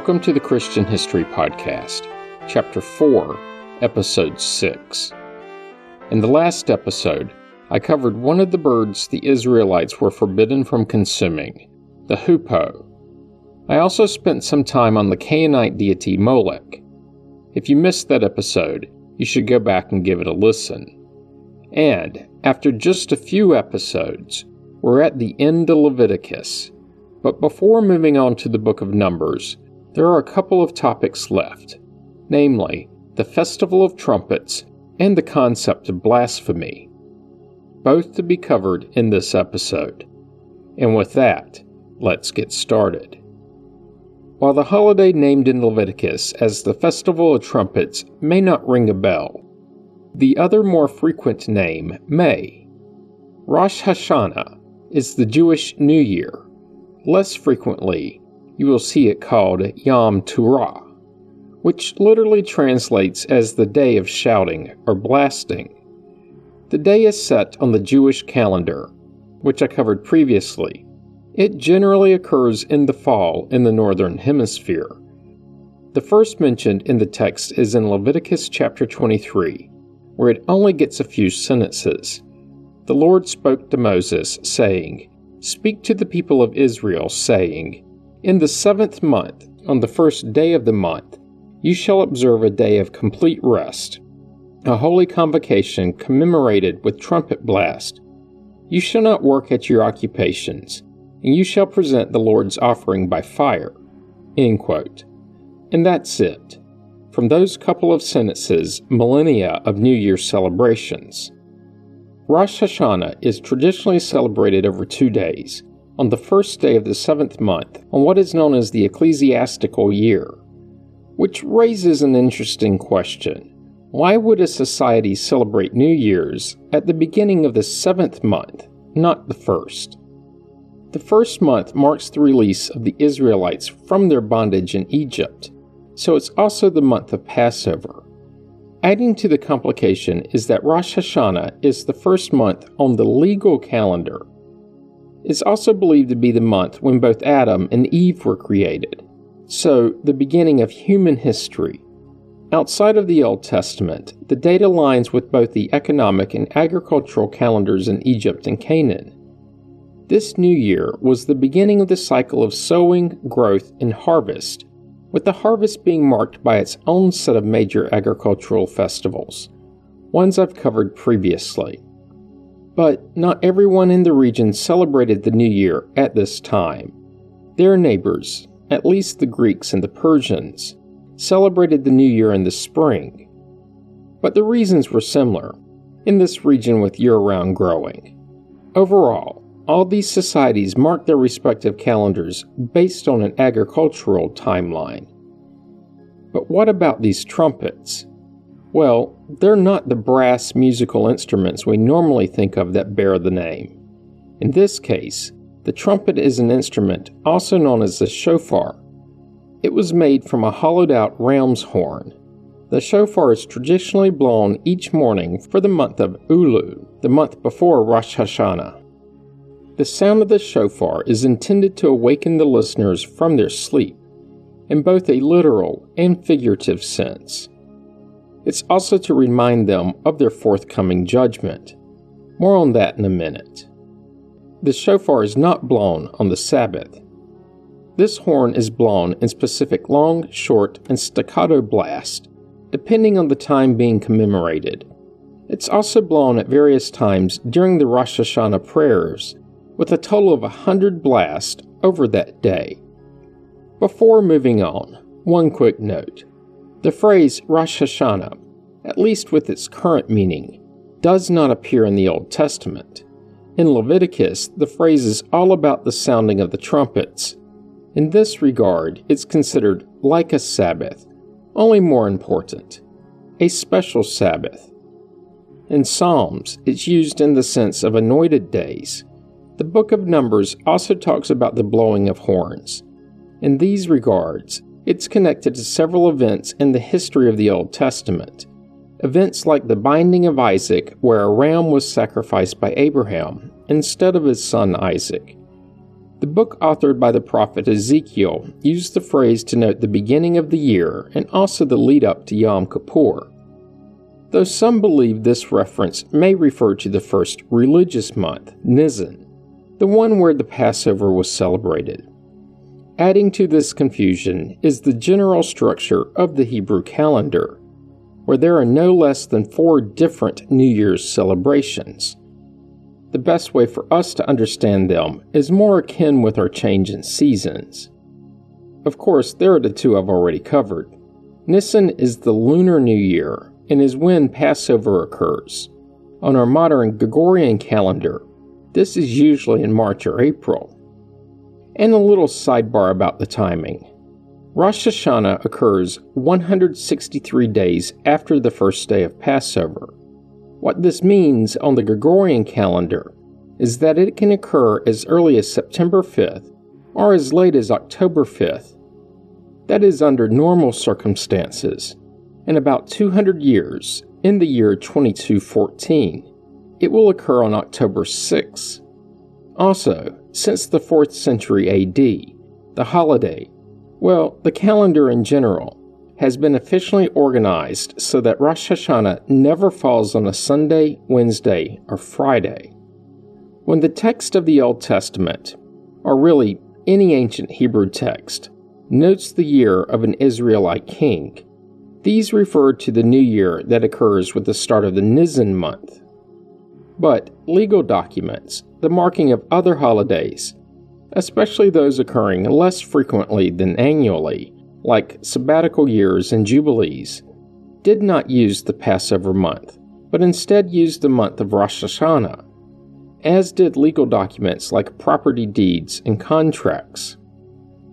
Welcome to the Christian History Podcast, Chapter 4, Episode 6. In the last episode, I covered one of the birds the Israelites were forbidden from consuming, the hoopoe. I also spent some time on the Canaanite deity Molech. If you missed that episode, you should go back and give it a listen. And, after just a few episodes, we're at the end of Leviticus. But before moving on to the book of Numbers, there are a couple of topics left, namely, the Festival of Trumpets and the concept of blasphemy, both to be covered in this episode. And with that, let's get started. While the holiday named in Leviticus as the Festival of Trumpets may not ring a bell, the other more frequent name may. Rosh Hashanah is the Jewish New Year. Less frequently, you will see it called Yom Teruah, which literally translates as the day of shouting or blasting. The day is set on the Jewish calendar, which I covered previously. It generally occurs in the fall in the northern hemisphere. The first mentioned in the text is in Leviticus chapter 23, where it only gets a few sentences. The Lord spoke to Moses, saying, Speak to the people of Israel, saying, in the seventh month, on the first day of the month, you shall observe a day of complete rest, a holy convocation commemorated with trumpet blast. You shall not work at your occupations, and you shall present the Lord's offering by fire. And that's it. From those couple of sentences, millennia of New Year celebrations. Rosh Hashanah is traditionally celebrated over two days on the first day of the seventh month on what is known as the ecclesiastical year. Which raises an interesting question. Why would a society celebrate New Year's at the beginning of the seventh month, not the first? The first month marks the release of the Israelites from their bondage in Egypt, so it's also the month of Passover. Adding to the complication is that Rosh Hashanah is the first month on the legal calendar it's also believed to be the month when both Adam and Eve were created, so the beginning of human history. Outside of the Old Testament, the date aligns with both the economic and agricultural calendars in Egypt and Canaan. This new year was the beginning of the cycle of sowing, growth, and harvest, with the harvest being marked by its own set of major agricultural festivals, ones I've covered previously. But not everyone in the region celebrated the new year at this time. Their neighbors, at least the Greeks and the Persians, celebrated the new year in the spring. But the reasons were similar in this region with year round growing. Overall, all these societies marked their respective calendars based on an agricultural timeline. But what about these trumpets? Well, they're not the brass musical instruments we normally think of that bear the name. In this case, the trumpet is an instrument also known as the shofar. It was made from a hollowed out ram's horn. The shofar is traditionally blown each morning for the month of Elul, the month before Rosh Hashanah. The sound of the shofar is intended to awaken the listeners from their sleep, in both a literal and figurative sense. It's also to remind them of their forthcoming judgment. More on that in a minute. The shofar is not blown on the Sabbath. This horn is blown in specific long, short, and staccato blasts, depending on the time being commemorated. It's also blown at various times during the Rosh Hashanah prayers, with a total of a hundred blasts over that day. Before moving on, one quick note. The phrase Rosh Hashanah, at least with its current meaning, does not appear in the Old Testament. In Leviticus, the phrase is all about the sounding of the trumpets. In this regard, it's considered like a Sabbath, only more important, a special Sabbath. In Psalms, it's used in the sense of anointed days. The book of Numbers also talks about the blowing of horns. In these regards, it's connected to several events in the history of the Old Testament. Events like the binding of Isaac, where a ram was sacrificed by Abraham instead of his son Isaac. The book authored by the prophet Ezekiel used the phrase to note the beginning of the year and also the lead up to Yom Kippur. Though some believe this reference may refer to the first religious month, Nisan, the one where the Passover was celebrated. Adding to this confusion is the general structure of the Hebrew calendar, where there are no less than four different New Year's celebrations. The best way for us to understand them is more akin with our change in seasons. Of course, there are the two I've already covered. Nisan is the lunar New Year and is when Passover occurs. On our modern Gregorian calendar, this is usually in March or April. And a little sidebar about the timing. Rosh Hashanah occurs 163 days after the first day of Passover. What this means on the Gregorian calendar is that it can occur as early as September 5th or as late as October 5th. That is under normal circumstances. In about 200 years, in the year 2214, it will occur on October 6. Also, since the 4th century AD, the holiday, well, the calendar in general, has been officially organized so that Rosh Hashanah never falls on a Sunday, Wednesday, or Friday. When the text of the Old Testament, or really any ancient Hebrew text, notes the year of an Israelite king, these refer to the new year that occurs with the start of the Nisan month, but legal documents, the marking of other holidays, especially those occurring less frequently than annually, like sabbatical years and jubilees, did not use the Passover month, but instead used the month of Rosh Hashanah, as did legal documents like property deeds and contracts.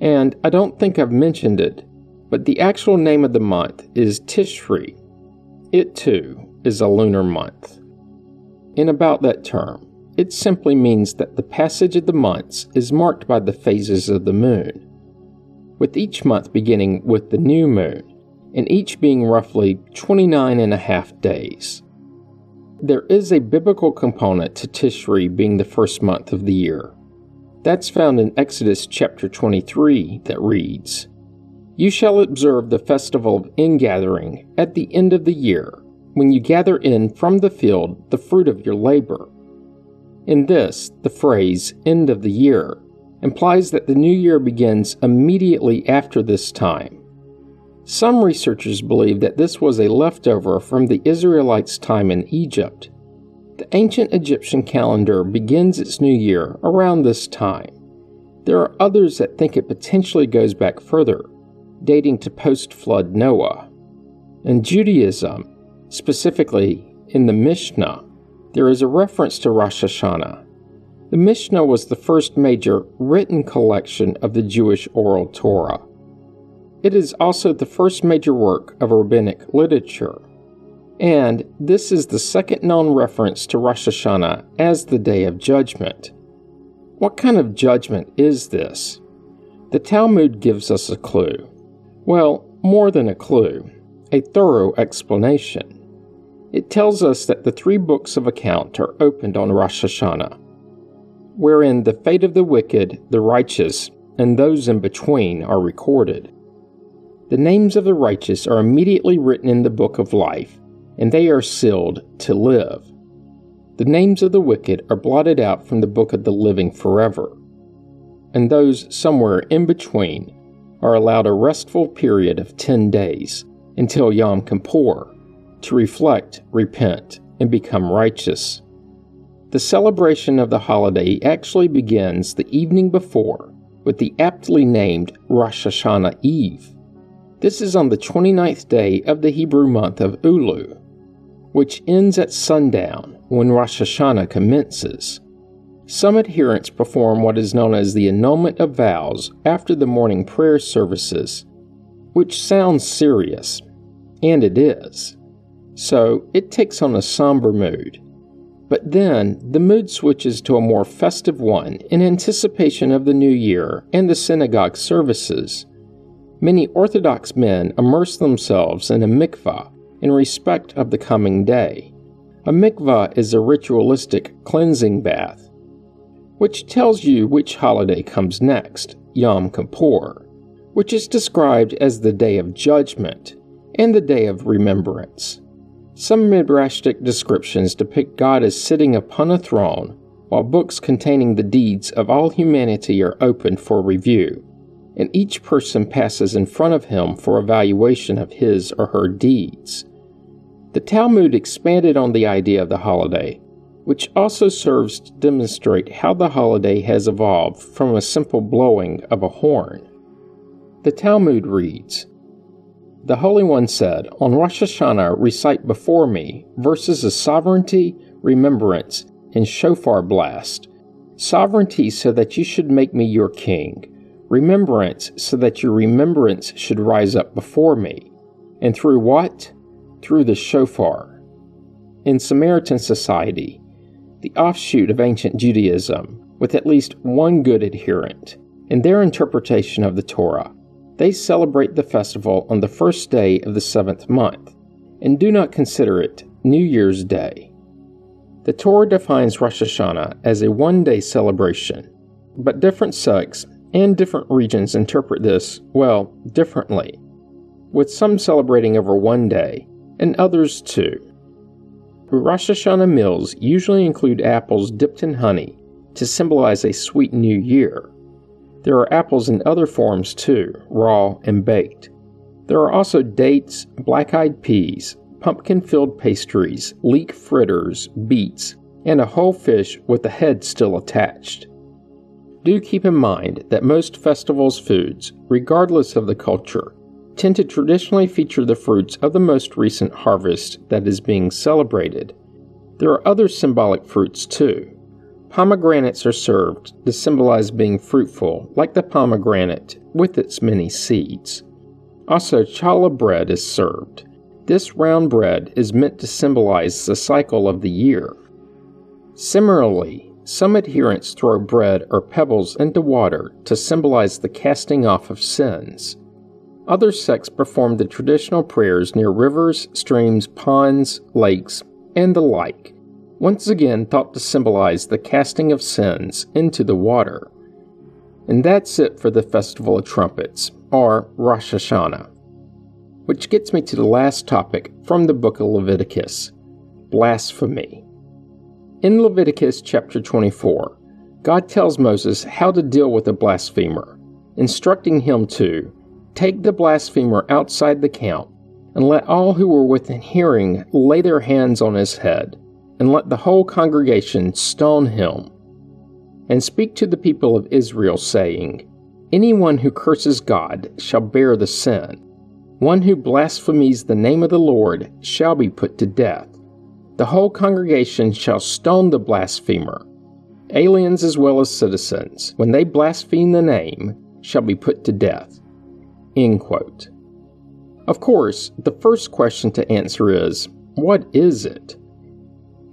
And I don't think I've mentioned it, but the actual name of the month is Tishri. It too is a lunar month. In about that term, it simply means that the passage of the months is marked by the phases of the moon, with each month beginning with the new moon, and each being roughly 29 and a half days. There is a biblical component to Tishri being the first month of the year. That's found in Exodus chapter 23 that reads, You shall observe the festival of ingathering at the end of the year when you gather in from the field the fruit of your labor. In this, the phrase end of the year implies that the new year begins immediately after this time. Some researchers believe that this was a leftover from the Israelites' time in Egypt. The ancient Egyptian calendar begins its new year around this time. There are others that think it potentially goes back further, dating to post flood Noah. In Judaism, Specifically, in the Mishnah, there is a reference to Rosh Hashanah. The Mishnah was the first major written collection of the Jewish oral Torah. It is also the first major work of rabbinic literature. And this is the second known reference to Rosh Hashanah as the Day of Judgment. What kind of judgment is this? The Talmud gives us a clue. Well, more than a clue, a thorough explanation. It tells us that the three books of account are opened on Rosh Hashanah, wherein the fate of the wicked, the righteous, and those in between are recorded. The names of the righteous are immediately written in the book of life, and they are sealed to live. The names of the wicked are blotted out from the book of the living forever, and those somewhere in between are allowed a restful period of ten days until Yom Kippur, to reflect, repent, and become righteous. The celebration of the holiday actually begins the evening before with the aptly named Rosh Hashanah Eve. This is on the 29th day of the Hebrew month of Elul, which ends at sundown when Rosh Hashanah commences. Some adherents perform what is known as the annulment of vows after the morning prayer services, which sounds serious, and it is so it takes on a somber mood. But then the mood switches to a more festive one in anticipation of the new year and the synagogue services. Many Orthodox men immerse themselves in a mikvah in respect of the coming day. A mikvah is a ritualistic cleansing bath. which tells you which holiday comes next, Yom Kippur, which is described as the Day of Judgment and the Day of Remembrance. Some Midrashic descriptions depict God as sitting upon a throne, while books containing the deeds of all humanity are opened for review, and each person passes in front of him for evaluation of his or her deeds. The Talmud expanded on the idea of the holiday, which also serves to demonstrate how the holiday has evolved from a simple blowing of a horn. The Talmud reads the Holy One said, On Rosh Hashanah, recite before me verses of sovereignty, remembrance, and shofar blast. Sovereignty so that you should make me your king. Remembrance so that your remembrance should rise up before me. And through what? Through the shofar. In Samaritan society, the offshoot of ancient Judaism, with at least one good adherent, in their interpretation of the Torah, they celebrate the festival on the first day of the seventh month and do not consider it New Year's Day. The Torah defines Rosh Hashanah as a one day celebration, but different sects and different regions interpret this, well, differently, with some celebrating over one day and others two. Rosh Hashanah meals usually include apples dipped in honey to symbolize a sweet new year there are apples in other forms too, raw and baked. There are also dates, black eyed peas, pumpkin filled pastries, leek fritters, beets, and a whole fish with the head still attached. Do keep in mind that most festivals' foods, regardless of the culture, tend to traditionally feature the fruits of the most recent harvest that is being celebrated. There are other symbolic fruits too, Pomegranates are served to symbolize being fruitful, like the pomegranate with its many seeds. Also, challah bread is served. This round bread is meant to symbolize the cycle of the year. Similarly, some adherents throw bread or pebbles into water to symbolize the casting off of sins. Other sects perform the traditional prayers near rivers, streams, ponds, lakes, and the like once again thought to symbolize the casting of sins into the water. And that's it for the Festival of Trumpets, or Rosh Hashanah. Which gets me to the last topic from the book of Leviticus blasphemy. In Leviticus chapter 24, God tells Moses how to deal with a blasphemer, instructing him to take the blasphemer outside the camp and let all who were within hearing lay their hands on his head and let the whole congregation stone him. And speak to the people of Israel, saying, Anyone who curses God shall bear the sin. One who blasphemes the name of the Lord shall be put to death. The whole congregation shall stone the blasphemer. Aliens as well as citizens, when they blaspheme the name, shall be put to death. End quote. Of course, the first question to answer is what is it?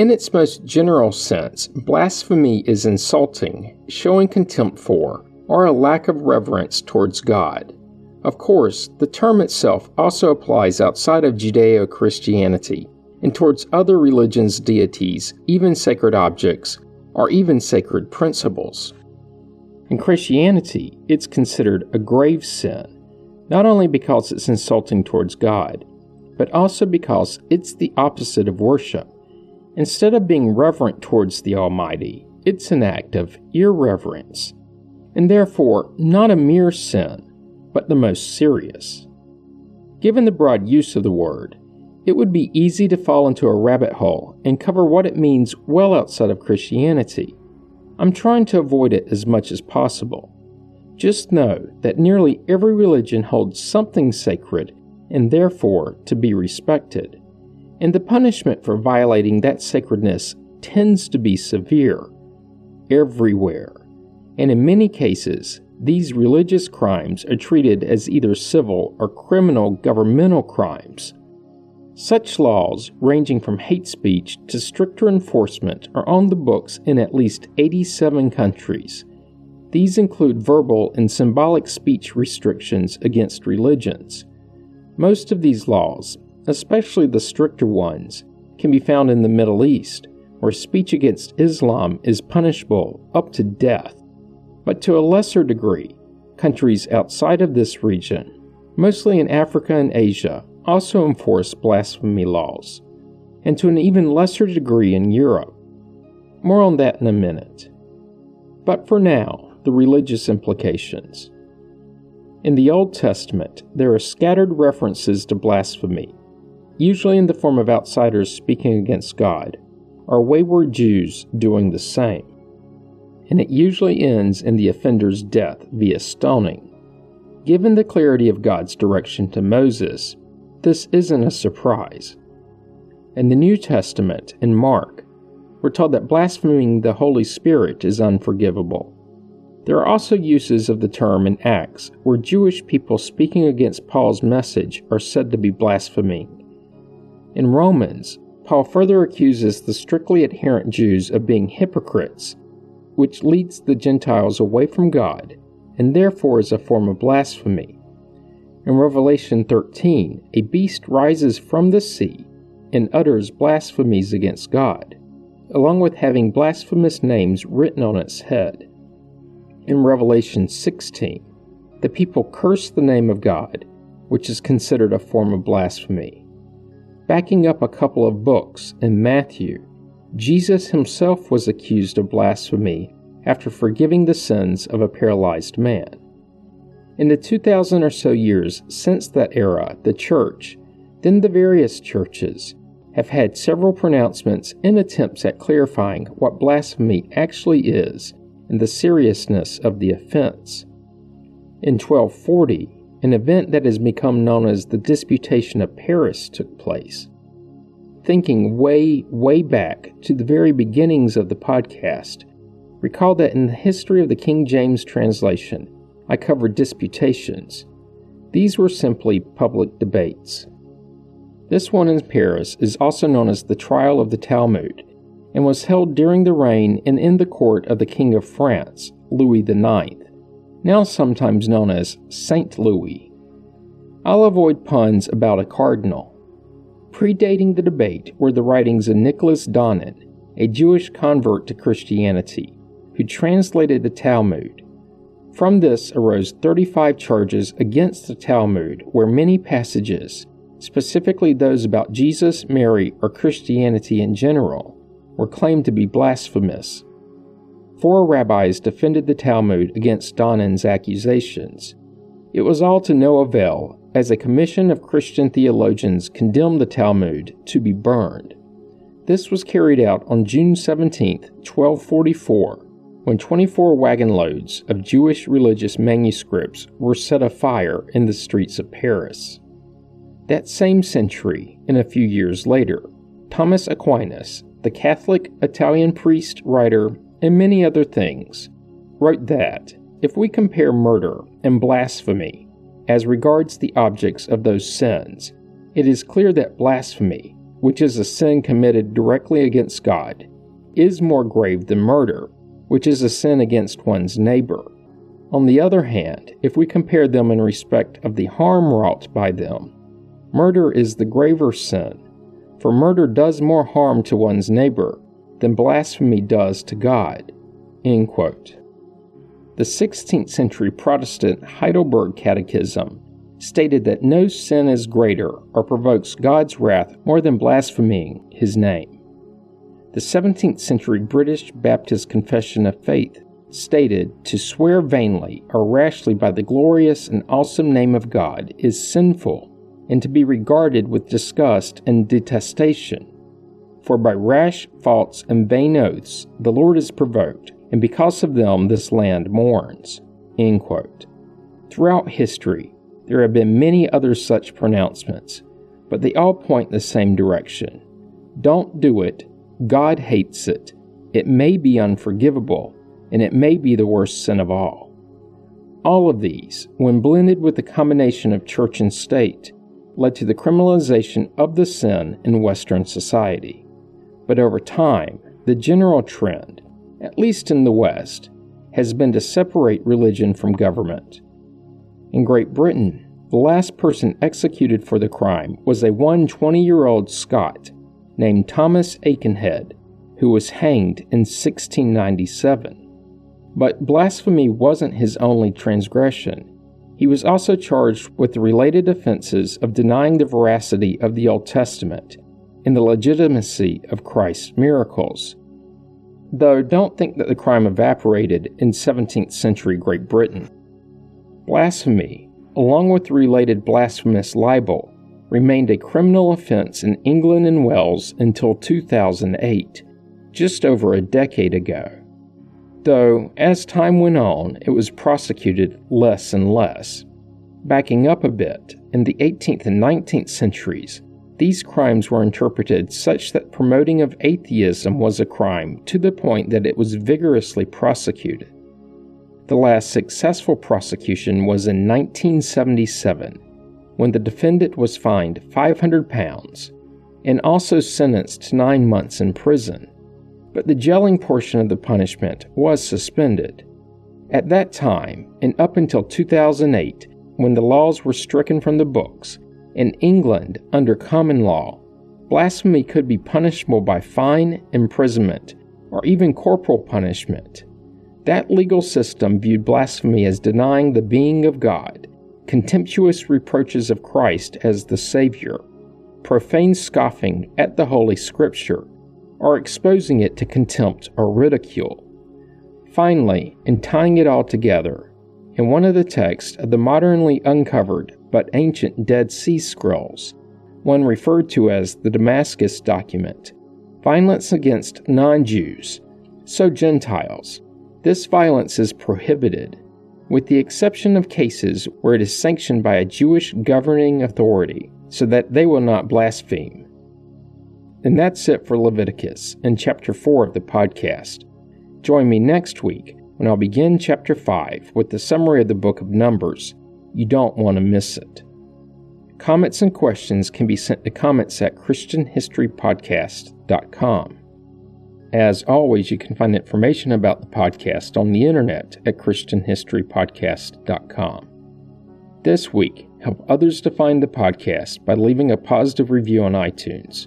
In its most general sense, blasphemy is insulting, showing contempt for, or a lack of reverence towards God. Of course, the term itself also applies outside of Judeo Christianity and towards other religions' deities, even sacred objects, or even sacred principles. In Christianity, it's considered a grave sin, not only because it's insulting towards God, but also because it's the opposite of worship. Instead of being reverent towards the Almighty, it's an act of irreverence, and therefore not a mere sin, but the most serious. Given the broad use of the word, it would be easy to fall into a rabbit hole and cover what it means well outside of Christianity. I'm trying to avoid it as much as possible. Just know that nearly every religion holds something sacred and therefore to be respected and the punishment for violating that sacredness tends to be severe everywhere. And in many cases, these religious crimes are treated as either civil or criminal governmental crimes. Such laws, ranging from hate speech to stricter enforcement, are on the books in at least 87 countries. These include verbal and symbolic speech restrictions against religions. Most of these laws, especially the stricter ones, can be found in the Middle East, where speech against Islam is punishable up to death. But to a lesser degree, countries outside of this region, mostly in Africa and Asia, also enforce blasphemy laws, and to an even lesser degree in Europe. More on that in a minute. But for now, the religious implications. In the Old Testament, there are scattered references to blasphemy, usually in the form of outsiders speaking against God, or wayward Jews doing the same. And it usually ends in the offender's death via stoning. Given the clarity of God's direction to Moses, this isn't a surprise. In the New Testament, in Mark, we're told that blaspheming the Holy Spirit is unforgivable. There are also uses of the term in Acts where Jewish people speaking against Paul's message are said to be blaspheming. In Romans, Paul further accuses the strictly adherent Jews of being hypocrites, which leads the Gentiles away from God and therefore is a form of blasphemy. In Revelation 13, a beast rises from the sea and utters blasphemies against God, along with having blasphemous names written on its head. In Revelation 16, the people curse the name of God, which is considered a form of blasphemy. Backing up a couple of books in Matthew, Jesus himself was accused of blasphemy after forgiving the sins of a paralyzed man. In the 2,000 or so years since that era, the Church, then the various churches, have had several pronouncements and attempts at clarifying what blasphemy actually is and the seriousness of the offense. In 1240, an event that has become known as the Disputation of Paris took place. Thinking way, way back to the very beginnings of the podcast, recall that in the history of the King James translation, I covered disputations. These were simply public debates. This one in Paris is also known as the Trial of the Talmud and was held during the reign and in the court of the King of France, Louis IX, now sometimes known as Saint Louis. I'll avoid puns about a cardinal. Predating the debate were the writings of Nicholas Donin, a Jewish convert to Christianity, who translated the Talmud. From this arose 35 charges against the Talmud, where many passages, specifically those about Jesus, Mary, or Christianity in general, were claimed to be blasphemous. Four rabbis defended the Talmud against Donin's accusations. It was all to no avail, as a commission of Christian theologians condemned the Talmud to be burned. This was carried out on June 17, 1244, when 24 wagon loads of Jewish religious manuscripts were set afire in the streets of Paris. That same century, and a few years later, Thomas Aquinas, the Catholic Italian priest, writer, and many other things, wrote that if we compare murder and blasphemy as regards the objects of those sins, it is clear that blasphemy, which is a sin committed directly against God, is more grave than murder, which is a sin against one's neighbor. On the other hand, if we compare them in respect of the harm wrought by them, murder is the graver sin for murder does more harm to one's neighbor than blasphemy does to God. The 16th century Protestant Heidelberg Catechism stated that no sin is greater or provokes God's wrath more than blaspheming his name. The 17th century British Baptist Confession of Faith stated to swear vainly or rashly by the glorious and awesome name of God is sinful and to be regarded with disgust and detestation. For by rash, false, and vain oaths the Lord is provoked, and because of them this land mourns. Throughout history, there have been many other such pronouncements, but they all point the same direction. Don't do it. God hates it. It may be unforgivable, and it may be the worst sin of all. All of these, when blended with the combination of church and state, led to the criminalization of the sin in Western society. But over time, the general trend, at least in the West, has been to separate religion from government. In Great Britain, the last person executed for the crime was a 120 year old Scot named Thomas Aikenhead, who was hanged in 1697. But blasphemy wasn't his only transgression. He was also charged with the related offenses of denying the veracity of the Old Testament and the legitimacy of Christ's miracles. Though don't think that the crime evaporated in 17th century Great Britain. Blasphemy, along with the related blasphemous libel, remained a criminal offense in England and Wales until 2008, just over a decade ago. Though, as time went on, it was prosecuted less and less. Backing up a bit, in the 18th and 19th centuries, these crimes were interpreted such that promoting of atheism was a crime to the point that it was vigorously prosecuted. The last successful prosecution was in 1977, when the defendant was fined 500 pounds and also sentenced to nine months in prison. But the jailing portion of the punishment was suspended. At that time, and up until 2008, when the laws were stricken from the books, in England, under common law, blasphemy could be punishable by fine, imprisonment, or even corporal punishment. That legal system viewed blasphemy as denying the being of God, contemptuous reproaches of Christ as the Savior, profane scoffing at the Holy Scripture, or exposing it to contempt or ridicule. Finally, in tying it all together, in one of the texts of the modernly uncovered but ancient Dead Sea Scrolls, one referred to as the Damascus document, violence against non Jews, so Gentiles. This violence is prohibited, with the exception of cases where it is sanctioned by a Jewish governing authority, so that they will not blaspheme. And that's it for Leviticus and chapter 4 of the podcast. Join me next week when I'll begin chapter 5 with the summary of the book of Numbers you don't want to miss it. Comments and questions can be sent to comments at ChristianHistoryPodcast.com. As always, you can find information about the podcast on the internet at ChristianHistoryPodcast.com. This week, help others to find the podcast by leaving a positive review on iTunes.